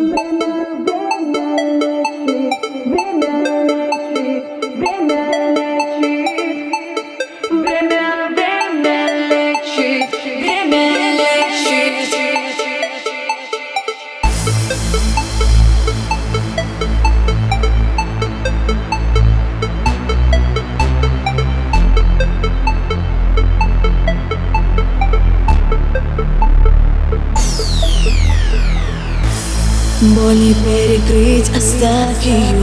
Время, Боль не перекрыть, оставь ее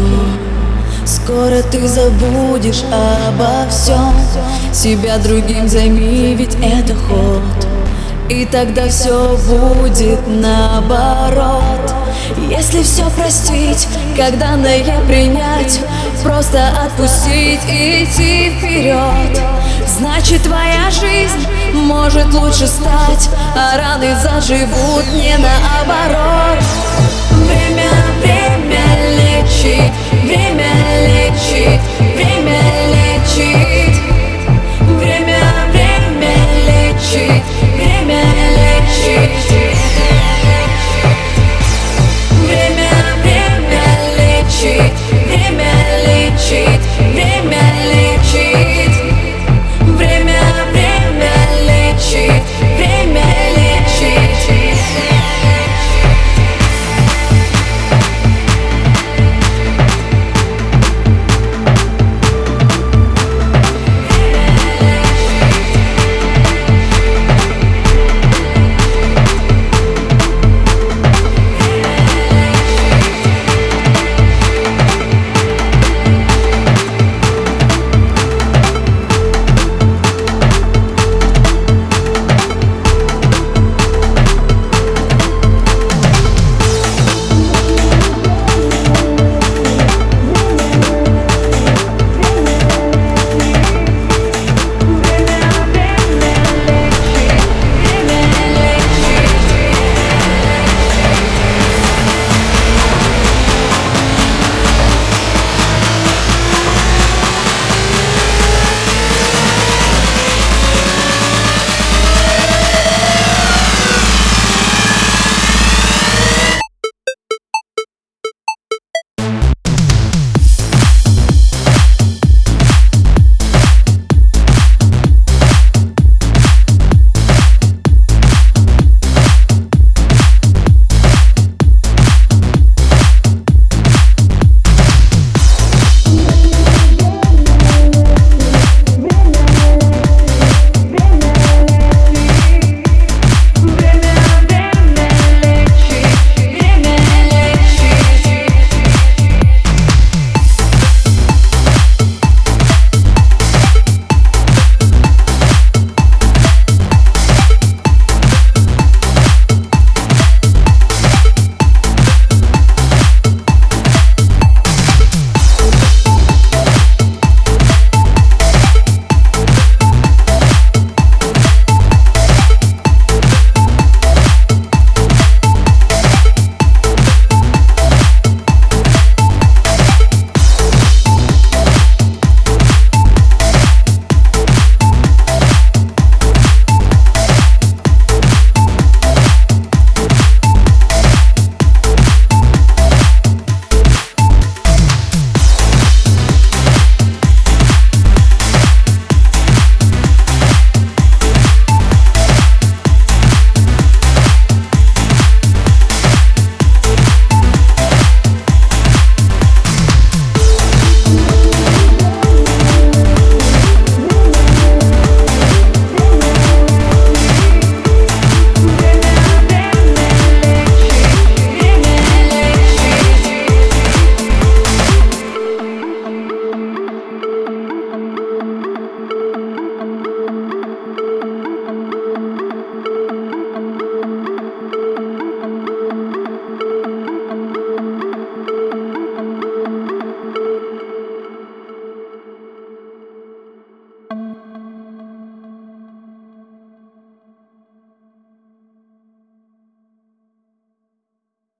Скоро ты забудешь обо всем Себя другим займи, ведь это ход. И тогда все будет наоборот. Если все простить, как данное принять? Просто отпустить и идти вперед Значит твоя жизнь может лучше стать А раны заживут не наоборот Время, время лечит, время лечит, время лечит. Время, время лечит, время лечит.